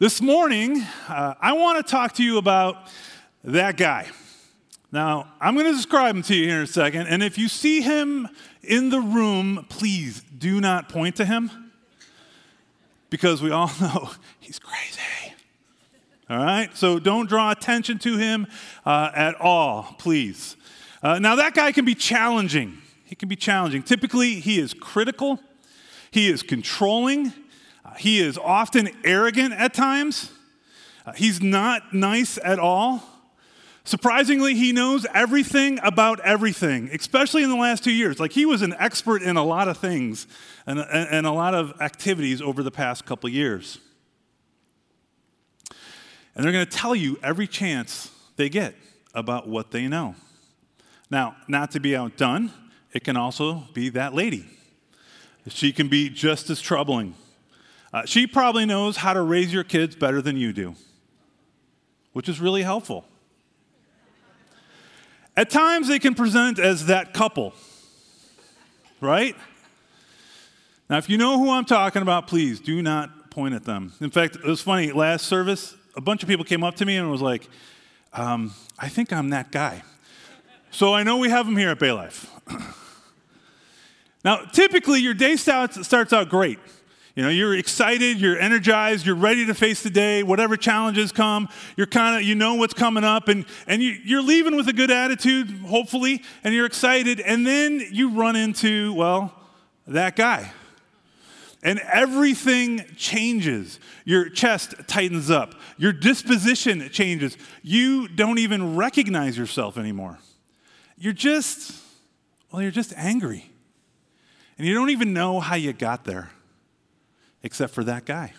This morning, uh, I want to talk to you about that guy. Now, I'm going to describe him to you here in a second, and if you see him in the room, please do not point to him because we all know he's crazy. All right? So don't draw attention to him uh, at all, please. Uh, now, that guy can be challenging. He can be challenging. Typically, he is critical, he is controlling, he is often arrogant at times. Uh, he's not nice at all. Surprisingly, he knows everything about everything, especially in the last two years. Like he was an expert in a lot of things and, and, and a lot of activities over the past couple years. And they're going to tell you every chance they get about what they know. Now, not to be outdone, it can also be that lady. She can be just as troubling. Uh, she probably knows how to raise your kids better than you do, which is really helpful. At times, they can present as that couple, right? Now, if you know who I'm talking about, please do not point at them. In fact, it was funny. Last service, a bunch of people came up to me and was like, um, I think I'm that guy. So I know we have them here at Bay Life. now, typically, your day starts out great. You know, you're excited, you're energized, you're ready to face the day, whatever challenges come, you're kind of, you know what's coming up, and, and you, you're leaving with a good attitude, hopefully, and you're excited, and then you run into, well, that guy. And everything changes. Your chest tightens up, your disposition changes. You don't even recognize yourself anymore. You're just, well, you're just angry. And you don't even know how you got there except for that guy.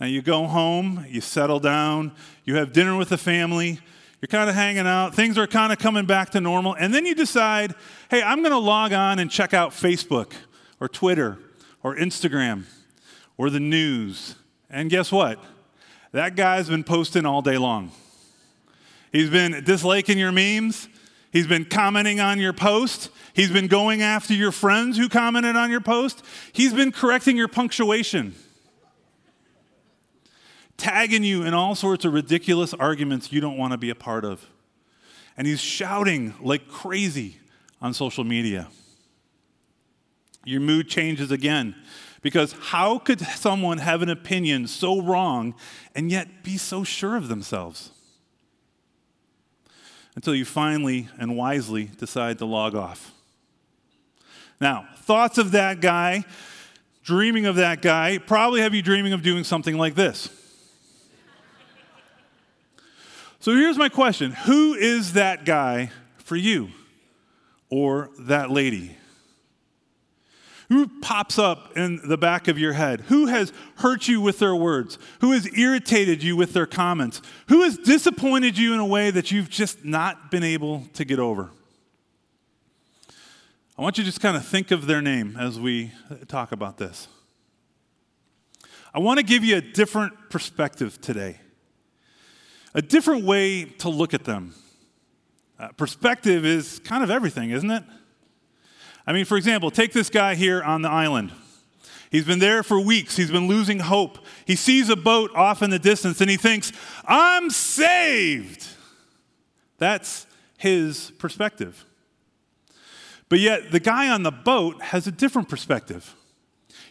Now you go home, you settle down, you have dinner with the family, you're kind of hanging out, things are kind of coming back to normal, and then you decide, hey, I'm going to log on and check out Facebook or Twitter or Instagram or the news. And guess what? That guy's been posting all day long. He's been disliking your memes. He's been commenting on your post. He's been going after your friends who commented on your post. He's been correcting your punctuation, tagging you in all sorts of ridiculous arguments you don't want to be a part of. And he's shouting like crazy on social media. Your mood changes again. Because how could someone have an opinion so wrong and yet be so sure of themselves? Until you finally and wisely decide to log off. Now, thoughts of that guy, dreaming of that guy, probably have you dreaming of doing something like this. so here's my question Who is that guy for you or that lady? Who pops up in the back of your head? Who has hurt you with their words? Who has irritated you with their comments? Who has disappointed you in a way that you've just not been able to get over? I want you to just kind of think of their name as we talk about this. I want to give you a different perspective today, a different way to look at them. Uh, perspective is kind of everything, isn't it? I mean, for example, take this guy here on the island. He's been there for weeks. He's been losing hope. He sees a boat off in the distance and he thinks, I'm saved. That's his perspective. But yet, the guy on the boat has a different perspective.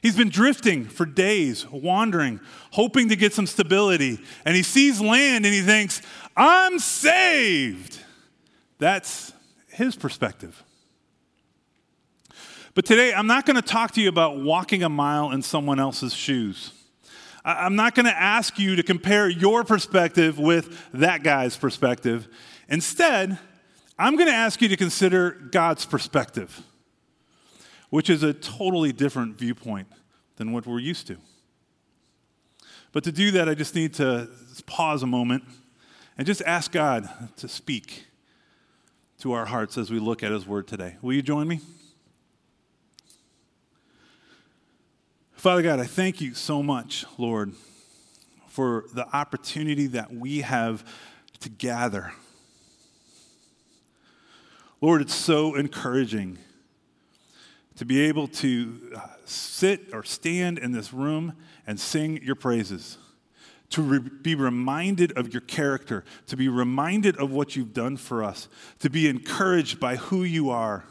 He's been drifting for days, wandering, hoping to get some stability. And he sees land and he thinks, I'm saved. That's his perspective. But today, I'm not going to talk to you about walking a mile in someone else's shoes. I'm not going to ask you to compare your perspective with that guy's perspective. Instead, I'm going to ask you to consider God's perspective, which is a totally different viewpoint than what we're used to. But to do that, I just need to pause a moment and just ask God to speak to our hearts as we look at His Word today. Will you join me? Father God, I thank you so much, Lord, for the opportunity that we have to gather. Lord, it's so encouraging to be able to uh, sit or stand in this room and sing your praises, to re- be reminded of your character, to be reminded of what you've done for us, to be encouraged by who you are,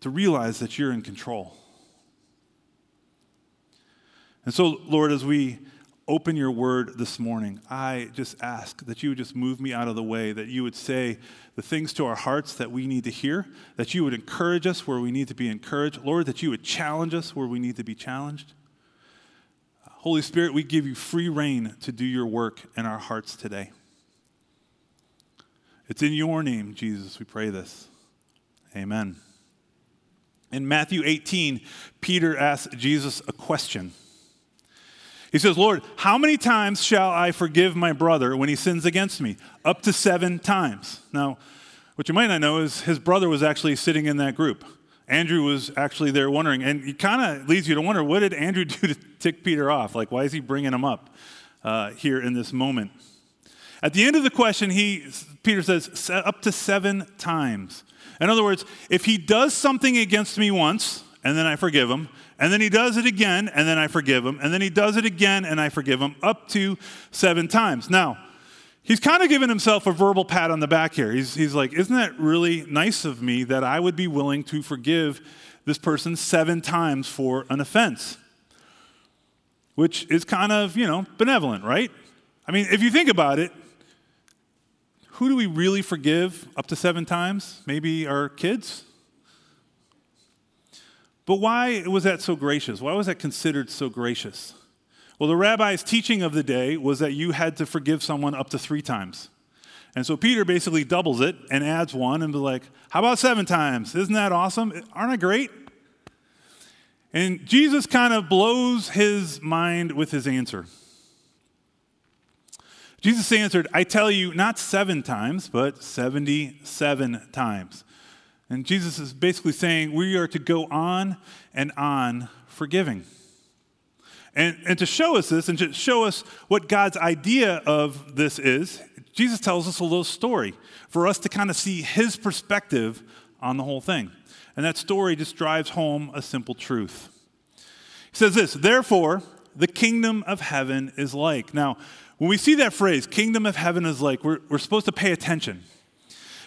to realize that you're in control. And so, Lord, as we open your word this morning, I just ask that you would just move me out of the way, that you would say the things to our hearts that we need to hear, that you would encourage us where we need to be encouraged. Lord, that you would challenge us where we need to be challenged. Holy Spirit, we give you free rein to do your work in our hearts today. It's in your name, Jesus, we pray this. Amen. In Matthew 18, Peter asks Jesus a question. He says, Lord, how many times shall I forgive my brother when he sins against me? Up to seven times. Now, what you might not know is his brother was actually sitting in that group. Andrew was actually there wondering, and it kind of leads you to wonder what did Andrew do to tick Peter off? Like, why is he bringing him up uh, here in this moment? At the end of the question, he, Peter says, up to seven times. In other words, if he does something against me once, and then I forgive him, and then he does it again, and then I forgive him. And then he does it again, and I forgive him, up to seven times. Now, he's kind of giving himself a verbal pat on the back here. He's, he's like, Isn't that really nice of me that I would be willing to forgive this person seven times for an offense? Which is kind of, you know, benevolent, right? I mean, if you think about it, who do we really forgive up to seven times? Maybe our kids? But why was that so gracious? Why was that considered so gracious? Well, the rabbi's teaching of the day was that you had to forgive someone up to three times. And so Peter basically doubles it and adds one and be like, how about seven times? Isn't that awesome? Aren't I great? And Jesus kind of blows his mind with his answer. Jesus answered, I tell you, not seven times, but 77 times. And Jesus is basically saying we are to go on and on forgiving. And, and to show us this and to show us what God's idea of this is, Jesus tells us a little story for us to kind of see his perspective on the whole thing. And that story just drives home a simple truth. He says this Therefore, the kingdom of heaven is like. Now, when we see that phrase, kingdom of heaven is like, we're, we're supposed to pay attention.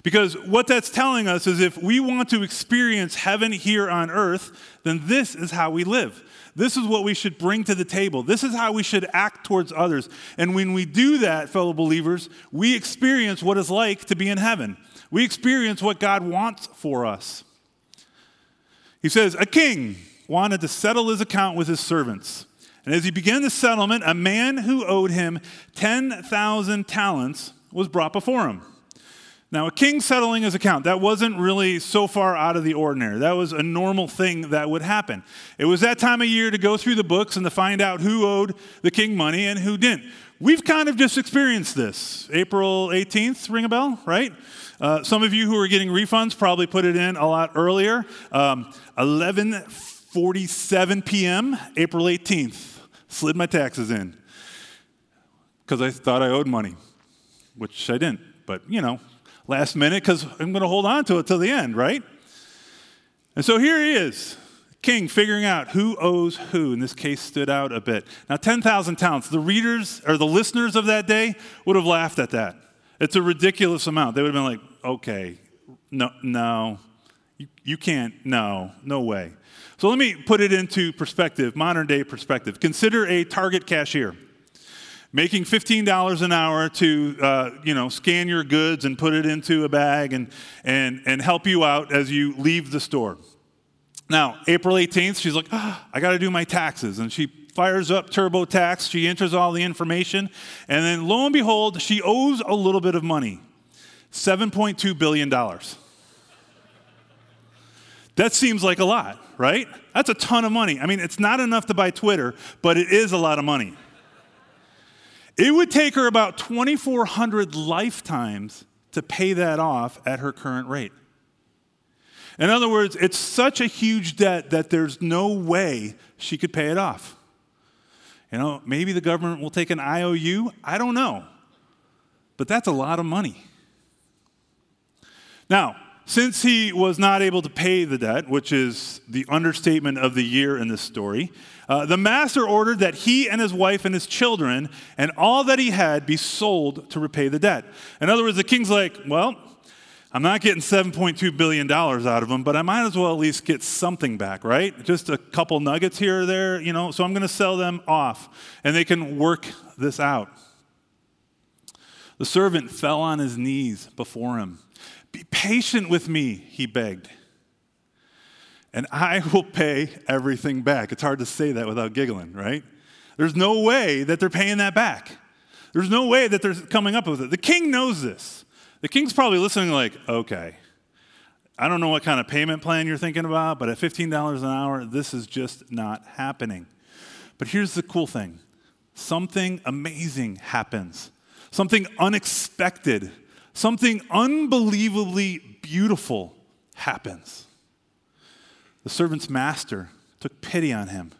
Because what that's telling us is if we want to experience heaven here on earth, then this is how we live. This is what we should bring to the table. This is how we should act towards others. And when we do that, fellow believers, we experience what it's like to be in heaven. We experience what God wants for us. He says, A king wanted to settle his account with his servants. And as he began the settlement, a man who owed him 10,000 talents was brought before him. Now, a king settling his account, that wasn't really so far out of the ordinary. That was a normal thing that would happen. It was that time of year to go through the books and to find out who owed the king money and who didn't. We've kind of just experienced this. April 18th, ring a bell, right? Uh, some of you who are getting refunds probably put it in a lot earlier. Um, 11:47 p.m., April 18th, slid my taxes in because I thought I owed money, which I didn't. But you know, last minute because I'm going to hold on to it till the end, right? And so here he is, king, figuring out who owes who. In this case, stood out a bit. Now, 10,000 talents. The readers or the listeners of that day would have laughed at that. It's a ridiculous amount. They would have been like, okay, no, no, you, you can't, no, no way. So let me put it into perspective, modern day perspective. Consider a Target cashier making $15 an hour to uh, you know scan your goods and put it into a bag and, and, and help you out as you leave the store. Now april 18th she's like oh, i got to do my taxes. And she fires up turbotax. She enters all the information. And then lo and behold she owes a little bit of money. 7.2 billion dollars. That seems like a lot right? That's a ton of money. I mean it's not enough to buy twitter but it is a lot of money it would take her about 2,400 lifetimes to pay that off at her current rate. In other words, it's such a huge debt that there's no way she could pay it off. You know, maybe the government will take an IOU. I don't know. But that's a lot of money. Now, since he was not able to pay the debt, which is the understatement of the year in this story, uh, the master ordered that he and his wife and his children and all that he had be sold to repay the debt. In other words, the king's like, well, I'm not getting $7.2 billion out of him, but I might as well at least get something back, right? Just a couple nuggets here or there, you know, so I'm going to sell them off and they can work this out. The servant fell on his knees before him. Be patient with me, he begged, and I will pay everything back. It's hard to say that without giggling, right? There's no way that they're paying that back. There's no way that they're coming up with it. The king knows this. The king's probably listening, like, okay, I don't know what kind of payment plan you're thinking about, but at $15 an hour, this is just not happening. But here's the cool thing something amazing happens Something unexpected, something unbelievably beautiful happens. The servant's master took pity on him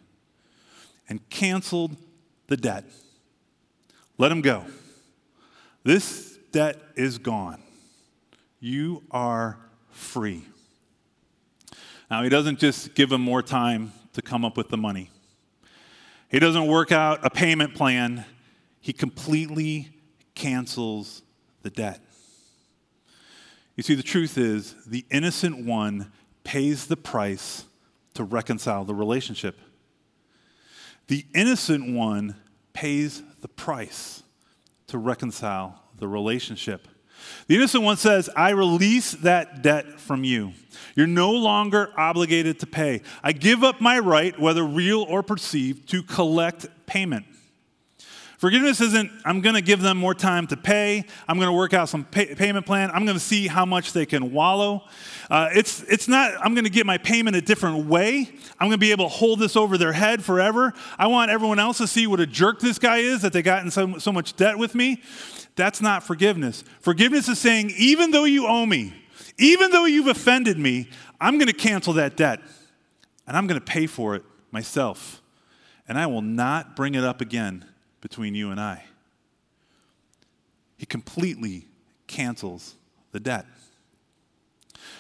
and canceled the debt. Let him go. This debt is gone. You are free. Now, he doesn't just give him more time to come up with the money. He doesn't work out a payment plan. He completely cancels the debt. You see, the truth is, the innocent one pays the price to reconcile the relationship. The innocent one pays the price to reconcile the relationship. The innocent one says, I release that debt from you. You're no longer obligated to pay. I give up my right, whether real or perceived, to collect payment. Forgiveness isn't, I'm going to give them more time to pay. I'm going to work out some pay, payment plan. I'm going to see how much they can wallow. Uh, it's, it's not, I'm going to get my payment a different way. I'm going to be able to hold this over their head forever. I want everyone else to see what a jerk this guy is that they got in so, so much debt with me. That's not forgiveness. Forgiveness is saying, even though you owe me, even though you've offended me, I'm going to cancel that debt and I'm going to pay for it myself. And I will not bring it up again between you and I. He completely cancels the debt.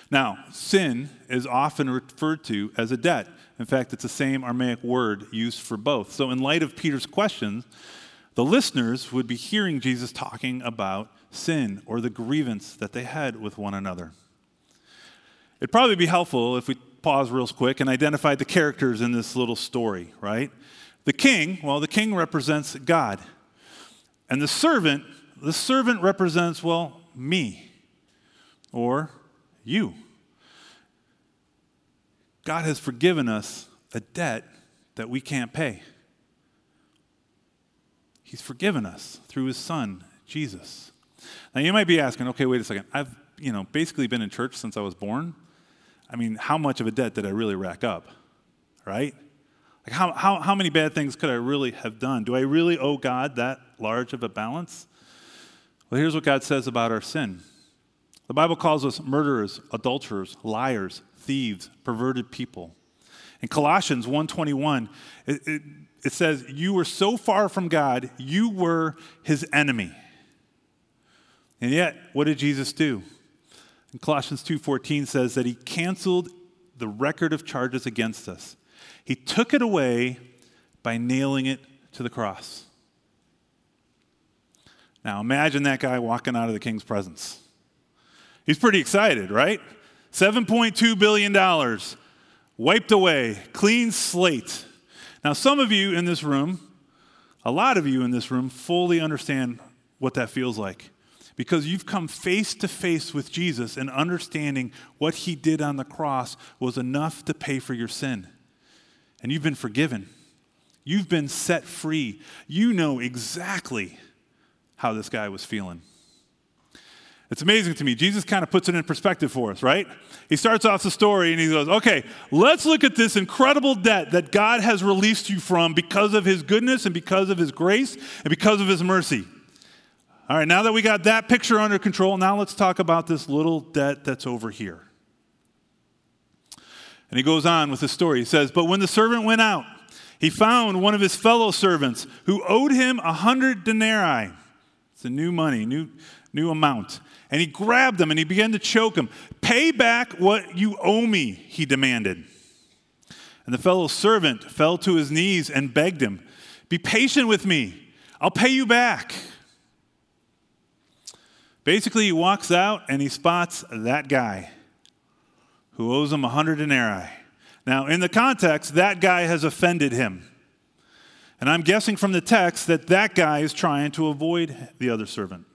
Now, sin is often referred to as a debt. In fact, it's the same Aramaic word used for both. So, in light of Peter's questions, the listeners would be hearing Jesus talking about sin or the grievance that they had with one another. It'd probably be helpful if we pause real quick and identify the characters in this little story, right? The king, well, the king represents God. And the servant, the servant represents, well, me or you. God has forgiven us a debt that we can't pay. He's forgiven us through his son, Jesus. Now you might be asking, okay, wait a second. I've, you know, basically been in church since I was born. I mean, how much of a debt did I really rack up? Right? Like, how, how, how many bad things could I really have done? Do I really owe God that large of a balance? Well, here's what God says about our sin the Bible calls us murderers, adulterers, liars, thieves, perverted people. In Colossians 1:21, it, it, it says, "You were so far from God, you were His enemy." And yet, what did Jesus do? In Colossians 2:14 says that He canceled the record of charges against us. He took it away by nailing it to the cross. Now imagine that guy walking out of the king's presence. He's pretty excited, right? $7.2 billion wiped away, clean slate. Now, some of you in this room, a lot of you in this room, fully understand what that feels like because you've come face to face with Jesus and understanding what he did on the cross was enough to pay for your sin and you've been forgiven. You've been set free. You know exactly how this guy was feeling. It's amazing to me. Jesus kind of puts it in perspective for us, right? He starts off the story and he goes, okay, let's look at this incredible debt that God has released you from because of his goodness and because of his grace and because of his mercy. All right, now that we got that picture under control, now let's talk about this little debt that's over here. And he goes on with the story. He says, But when the servant went out, he found one of his fellow servants who owed him a hundred denarii. It's a new money, new, new amount. And he grabbed him and he began to choke him. Pay back what you owe me, he demanded. And the fellow servant fell to his knees and begged him, Be patient with me, I'll pay you back. Basically, he walks out and he spots that guy who owes him a hundred denarii. Now, in the context, that guy has offended him. And I'm guessing from the text that that guy is trying to avoid the other servant.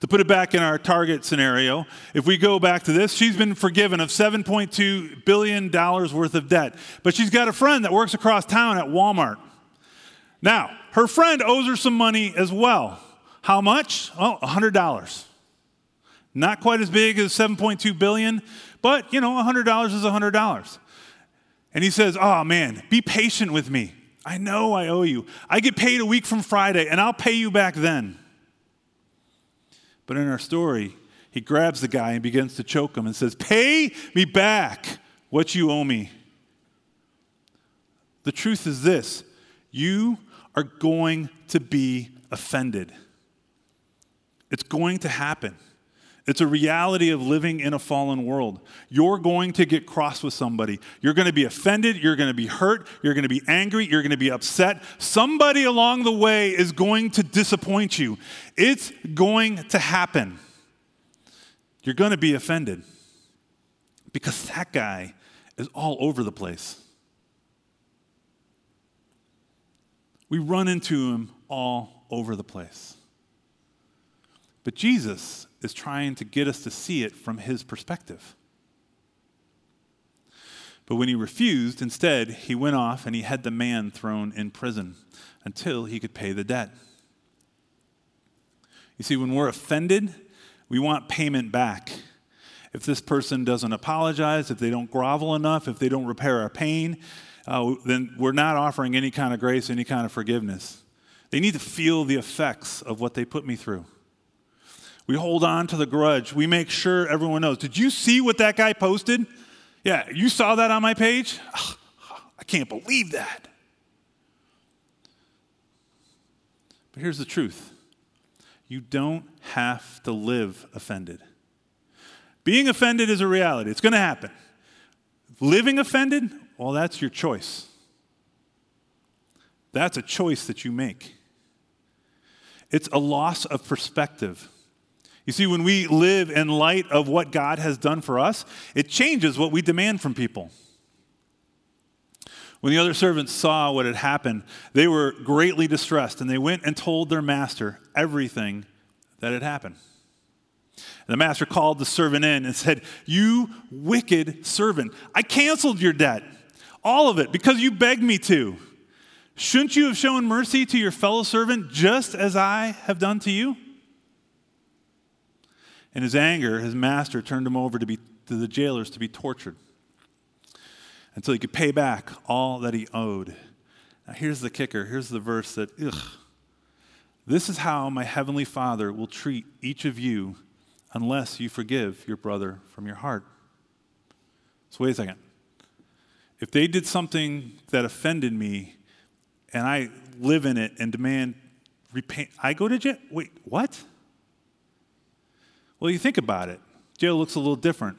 To put it back in our target scenario, if we go back to this, she's been forgiven of $7.2 billion worth of debt. But she's got a friend that works across town at Walmart. Now, her friend owes her some money as well. How much? Oh, $100. Not quite as big as 7.2 billion, but you know, $100 is $100. And he says, "Oh man, be patient with me. I know I owe you. I get paid a week from Friday and I'll pay you back then." But in our story, he grabs the guy and begins to choke him and says, "Pay me back what you owe me." The truth is this, you are going to be offended. It's going to happen. It's a reality of living in a fallen world. You're going to get cross with somebody. You're going to be offended. You're going to be hurt. You're going to be angry. You're going to be upset. Somebody along the way is going to disappoint you. It's going to happen. You're going to be offended because that guy is all over the place. We run into him all over the place. But Jesus is trying to get us to see it from his perspective. But when he refused, instead, he went off and he had the man thrown in prison until he could pay the debt. You see, when we're offended, we want payment back. If this person doesn't apologize, if they don't grovel enough, if they don't repair our pain, uh, then we're not offering any kind of grace, any kind of forgiveness. They need to feel the effects of what they put me through. We hold on to the grudge. We make sure everyone knows. Did you see what that guy posted? Yeah, you saw that on my page? I can't believe that. But here's the truth you don't have to live offended. Being offended is a reality, it's going to happen. Living offended, well, that's your choice. That's a choice that you make. It's a loss of perspective. You see, when we live in light of what God has done for us, it changes what we demand from people. When the other servants saw what had happened, they were greatly distressed, and they went and told their master everything that had happened. And the master called the servant in and said, You wicked servant, I canceled your debt, all of it, because you begged me to. Shouldn't you have shown mercy to your fellow servant just as I have done to you? In his anger, his master turned him over to, be, to the jailers to be tortured until he could pay back all that he owed. Now, here's the kicker. Here's the verse that, ugh. This is how my heavenly Father will treat each of you unless you forgive your brother from your heart. So, wait a second. If they did something that offended me and I live in it and demand repay, I go to jail? Wait, what? Well, you think about it. Jail looks a little different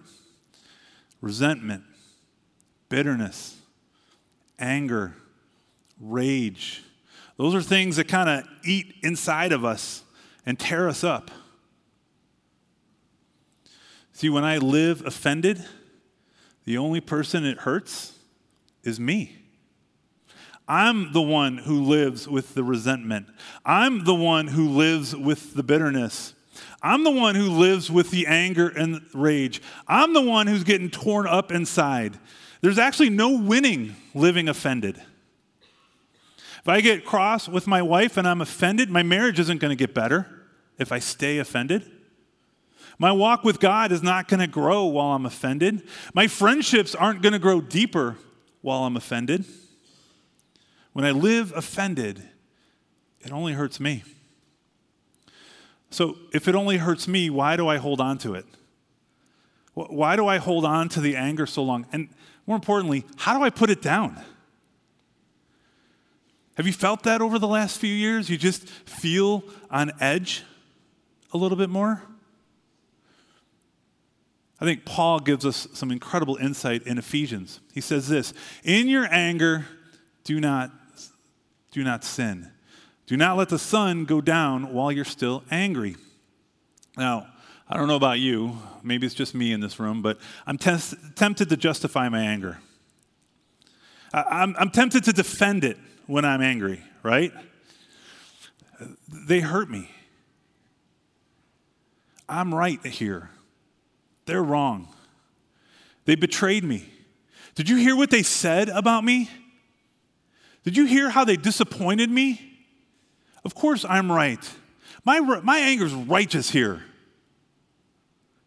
resentment, bitterness, anger, rage. Those are things that kind of eat inside of us and tear us up. See, when I live offended, the only person it hurts is me. I'm the one who lives with the resentment. I'm the one who lives with the bitterness. I'm the one who lives with the anger and rage. I'm the one who's getting torn up inside. There's actually no winning living offended. If I get cross with my wife and I'm offended, my marriage isn't going to get better if I stay offended. My walk with God is not going to grow while I'm offended. My friendships aren't going to grow deeper while I'm offended. When I live offended, it only hurts me. So if it only hurts me, why do I hold on to it? Why do I hold on to the anger so long? And more importantly, how do I put it down? Have you felt that over the last few years? You just feel on edge a little bit more? I think Paul gives us some incredible insight in Ephesians. He says this In your anger, do not, do not sin. Do not let the sun go down while you're still angry. Now, I don't know about you, maybe it's just me in this room, but I'm tempted to justify my anger. I- I'm, I'm tempted to defend it when I'm angry, right? They hurt me. I'm right here. They're wrong. They betrayed me. Did you hear what they said about me? Did you hear how they disappointed me? Of course, I'm right. My, my anger is righteous here.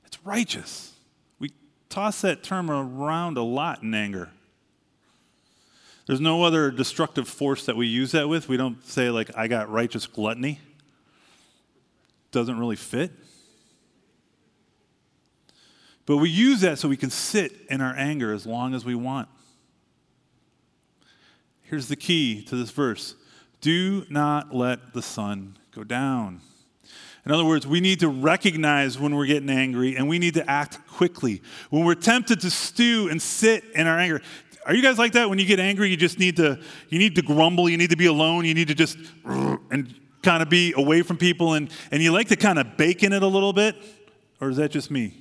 It's righteous. We toss that term around a lot in anger. There's no other destructive force that we use that with. We don't say, like, I got righteous gluttony. Doesn't really fit. But we use that so we can sit in our anger as long as we want. Here's the key to this verse do not let the sun go down. In other words, we need to recognize when we're getting angry and we need to act quickly. When we're tempted to stew and sit in our anger, are you guys like that? When you get angry, you just need to you need to grumble, you need to be alone, you need to just and kind of be away from people and, and you like to kind of bake in it a little bit? Or is that just me?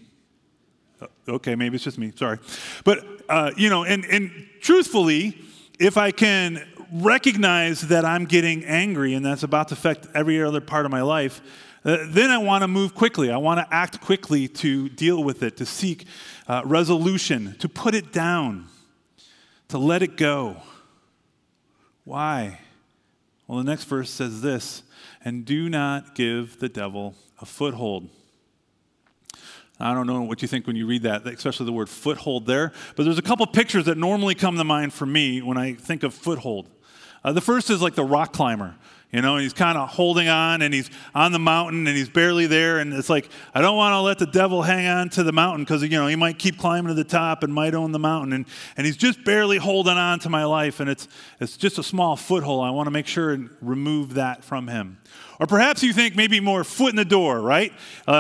Okay, maybe it's just me. Sorry. But, uh, you know, and, and truthfully, if I can recognize that I'm getting angry and that's about to affect every other part of my life, uh, then I want to move quickly. I want to act quickly to deal with it, to seek uh, resolution, to put it down, to let it go. Why? Well, the next verse says this and do not give the devil a foothold. I don't know what you think when you read that, especially the word foothold there, but there's a couple pictures that normally come to mind for me when I think of foothold. Uh, the first is like the rock climber. You know, and he's kind of holding on and he's on the mountain and he's barely there. And it's like, I don't want to let the devil hang on to the mountain because, you know, he might keep climbing to the top and might own the mountain. And, and he's just barely holding on to my life. And it's, it's just a small foothold. I want to make sure and remove that from him. Or perhaps you think maybe more foot in the door, right? Uh,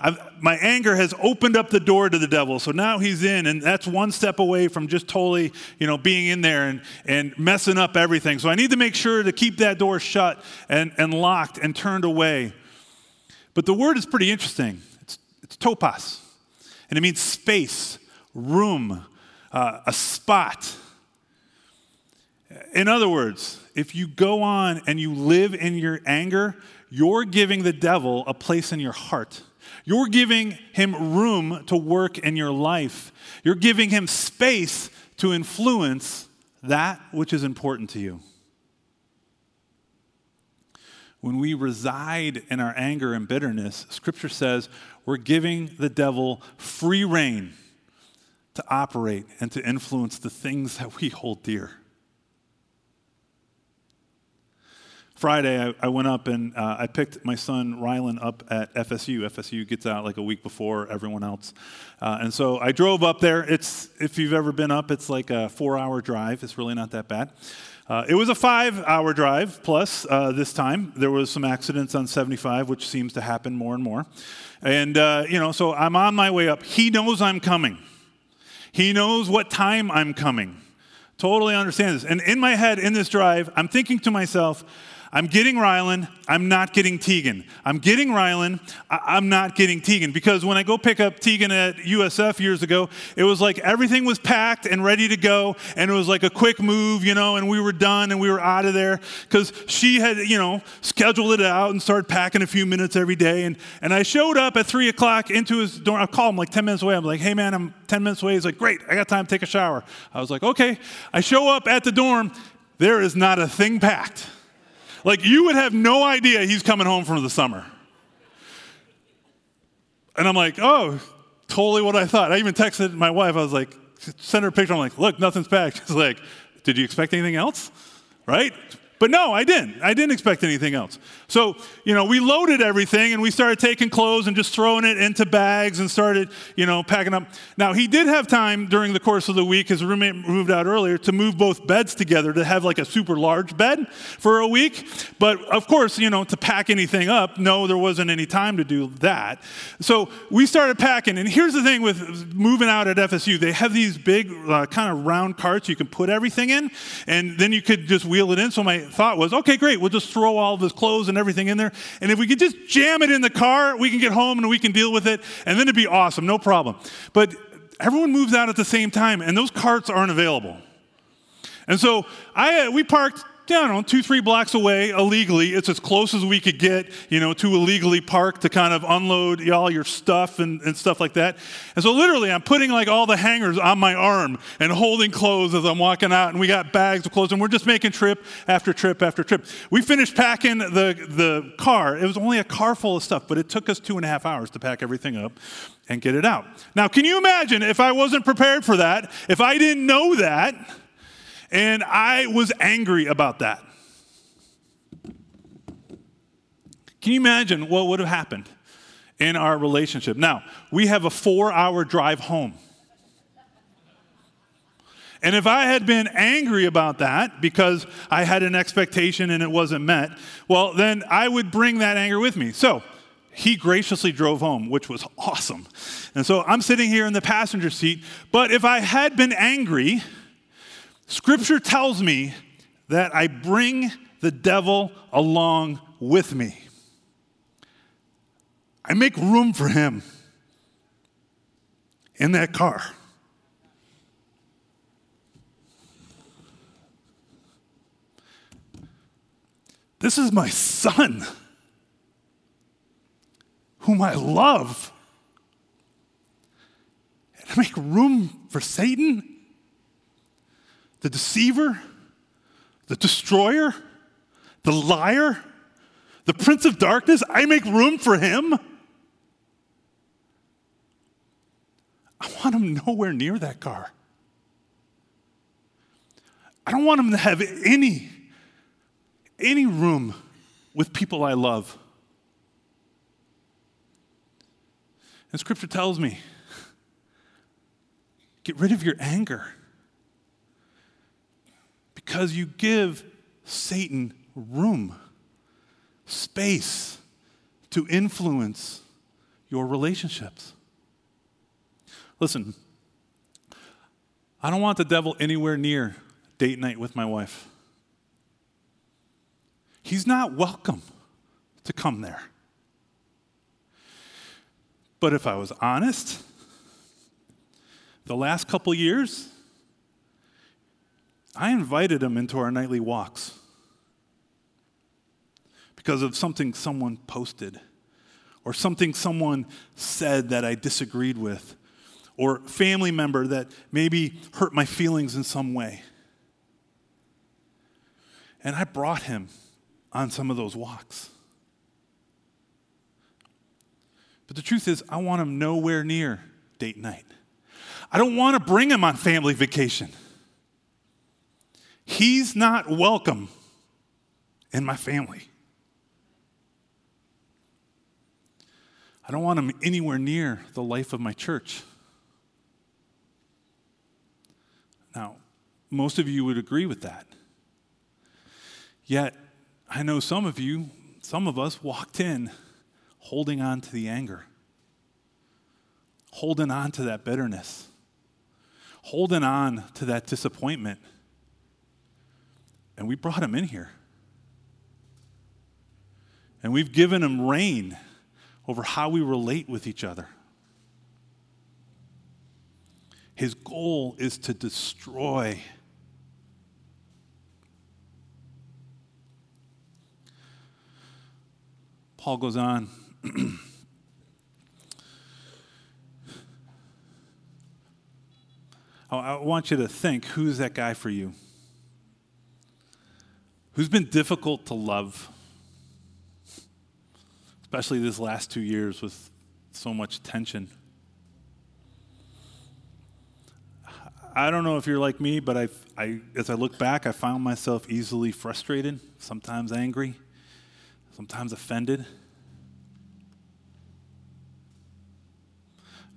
I, I, my anger has opened up the door to the devil, so now he's in, and that's one step away from just totally, you know, being in there and, and messing up everything. So I need to make sure to keep that door shut and, and locked and turned away. But the word is pretty interesting. It's, it's topos, and it means space, room, uh, a spot. In other words, if you go on and you live in your anger, you're giving the devil a place in your heart. You're giving him room to work in your life. You're giving him space to influence that which is important to you. When we reside in our anger and bitterness, Scripture says we're giving the devil free rein to operate and to influence the things that we hold dear. Friday, I, I, went up and uh, I picked my son Rylan up at FSU. FSU gets out like a week before everyone else. Uh, and so I drove up there. It's, if you've ever been up, it's like a four hour drive. It's really not that bad. Uh, it was a five hour drive plus uh, this time. There was some accidents on 75, which seems to happen more and more. And, uh, you know, so I'm on my way up. He knows I'm coming, he knows what time I'm coming. Totally understand this. And in my head, in this drive, I'm thinking to myself, I'm getting Rylan, I'm not getting Tegan. I'm getting Rylan, I- am not getting Tegan. Because when I go pick up Tegan at USF years ago, it was like everything was packed and ready to go, and it was like a quick move, you know, and we were done and we were out of there. Because she had, you know, scheduled it out and started packing a few minutes every day. And, and I showed up at 3 o'clock into his dorm. I call him like 10 minutes away. I'm like, hey man, I'm 10 minutes away. He's like, great, I got time to take a shower. I was like, okay. I show up at the dorm, there is not a thing packed. Like you would have no idea he's coming home from the summer. And I'm like, oh, totally what I thought. I even texted my wife. I was like, send her a picture. I'm like, look, nothing's packed. She's like, did you expect anything else? Right? But no, I didn't. I didn't expect anything else. So, you know, we loaded everything and we started taking clothes and just throwing it into bags and started, you know, packing up. Now, he did have time during the course of the week, his roommate moved out earlier, to move both beds together to have like a super large bed for a week. But of course, you know, to pack anything up, no, there wasn't any time to do that. So we started packing. And here's the thing with moving out at FSU they have these big, uh, kind of round carts you can put everything in, and then you could just wheel it in. So my thought was, okay, great, we'll just throw all of this clothes and everything in there. And if we could just jam it in the car, we can get home and we can deal with it. And then it'd be awesome, no problem. But everyone moves out at the same time, and those carts aren't available. And so I, uh, we parked Don't know, two, three blocks away illegally. It's as close as we could get, you know, to illegally park to kind of unload all your stuff and, and stuff like that. And so literally I'm putting like all the hangers on my arm and holding clothes as I'm walking out. And we got bags of clothes and we're just making trip after trip after trip. We finished packing the, the car. It was only a car full of stuff, but it took us two and a half hours to pack everything up and get it out. Now, can you imagine if I wasn't prepared for that, if I didn't know that, and I was angry about that. Can you imagine what would have happened in our relationship? Now, we have a four hour drive home. And if I had been angry about that because I had an expectation and it wasn't met, well, then I would bring that anger with me. So he graciously drove home, which was awesome. And so I'm sitting here in the passenger seat. But if I had been angry, Scripture tells me that I bring the devil along with me. I make room for him in that car. This is my son, whom I love. And I make room for Satan the deceiver, the destroyer, the liar, the prince of darkness, I make room for him. I want him nowhere near that car. I don't want him to have any any room with people I love. And scripture tells me get rid of your anger because you give Satan room, space to influence your relationships. Listen, I don't want the devil anywhere near date night with my wife. He's not welcome to come there. But if I was honest, the last couple years, I invited him into our nightly walks because of something someone posted or something someone said that I disagreed with or family member that maybe hurt my feelings in some way. And I brought him on some of those walks. But the truth is, I want him nowhere near date night. I don't want to bring him on family vacation. He's not welcome in my family. I don't want him anywhere near the life of my church. Now, most of you would agree with that. Yet, I know some of you, some of us walked in holding on to the anger, holding on to that bitterness, holding on to that disappointment. And we brought him in here. And we've given him reign over how we relate with each other. His goal is to destroy. Paul goes on. I want you to think who's that guy for you? Who's been difficult to love? Especially this last two years with so much tension. I don't know if you're like me, but I, I, as I look back, I found myself easily frustrated, sometimes angry, sometimes offended.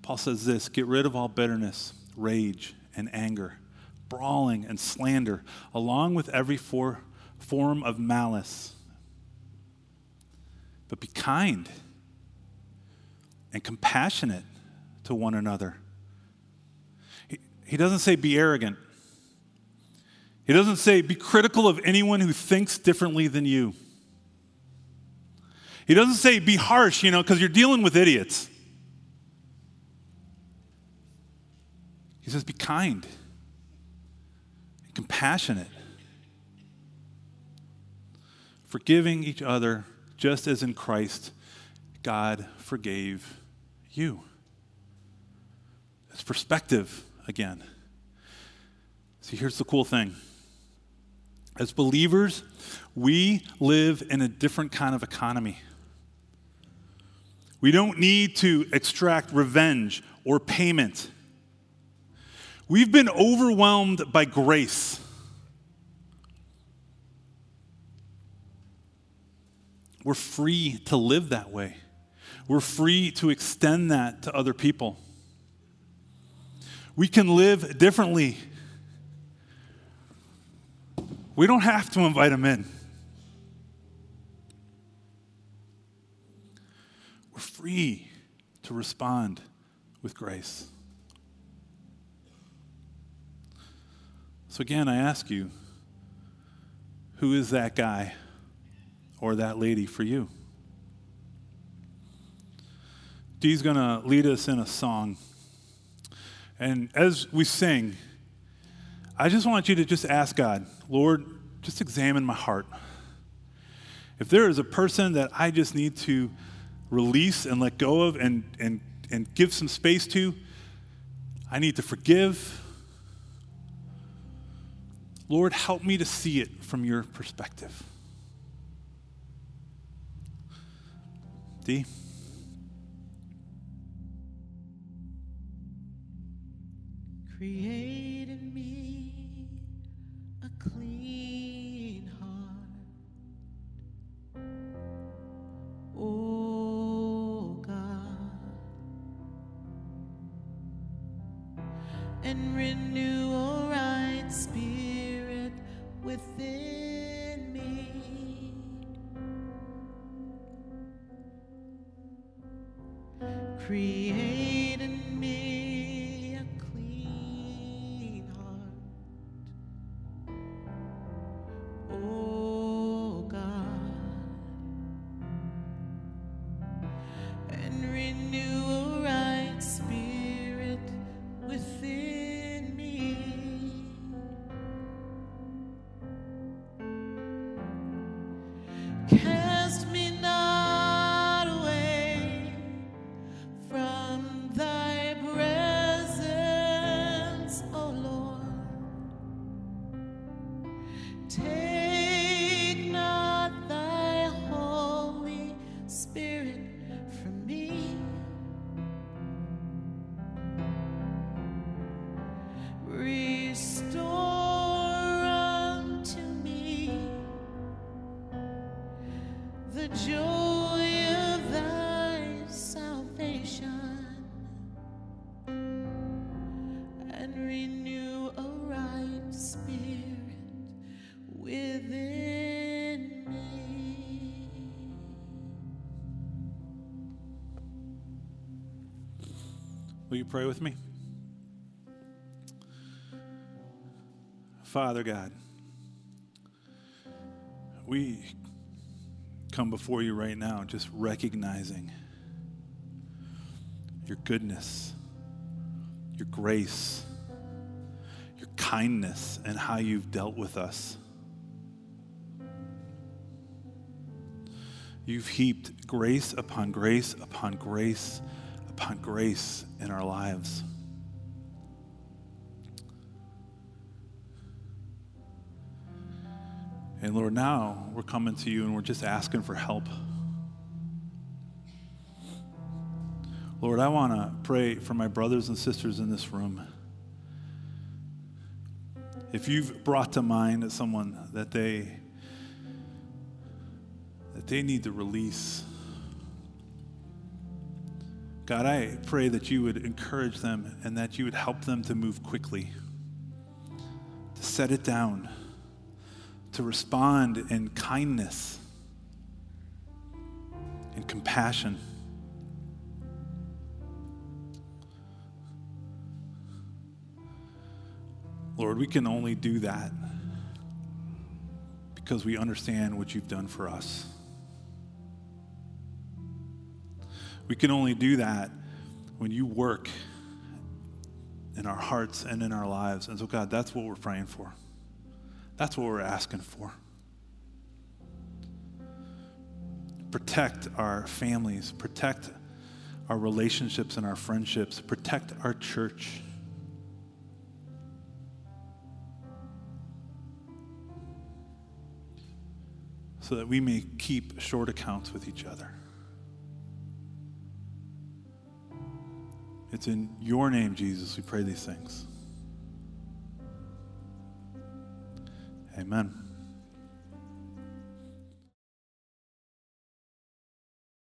Paul says this get rid of all bitterness, rage, and anger, brawling and slander, along with every for, form of malice. But be kind and compassionate to one another he doesn't say be arrogant. He doesn't say be critical of anyone who thinks differently than you. He doesn't say be harsh, you know, because you're dealing with idiots. He says be kind, and compassionate, forgiving each other just as in Christ God forgave you. It's perspective again. See, here's the cool thing. As believers, we live in a different kind of economy. We don't need to extract revenge or payment. We've been overwhelmed by grace. We're free to live that way. We're free to extend that to other people. We can live differently. We don't have to invite them in. We're free to respond with grace. So, again, I ask you who is that guy or that lady for you? Dee's going to lead us in a song. And as we sing, I just want you to just ask God, Lord, just examine my heart. If there is a person that I just need to release and let go of and, and, and give some space to, I need to forgive. Lord, help me to see it from your perspective. D. Create in me a clean Will you pray with me? Father God, we come before you right now just recognizing your goodness, your grace, your kindness, and how you've dealt with us. You've heaped grace upon grace upon grace upon grace in our lives. And Lord, now we're coming to you and we're just asking for help. Lord, I want to pray for my brothers and sisters in this room If you've brought to mind someone that they that they need to release, God, I pray that you would encourage them and that you would help them to move quickly, to set it down, to respond in kindness and compassion. Lord, we can only do that because we understand what you've done for us. We can only do that when you work in our hearts and in our lives. And so, God, that's what we're praying for. That's what we're asking for. Protect our families, protect our relationships and our friendships, protect our church. So that we may keep short accounts with each other. It's in your name, Jesus, we pray these things. Amen.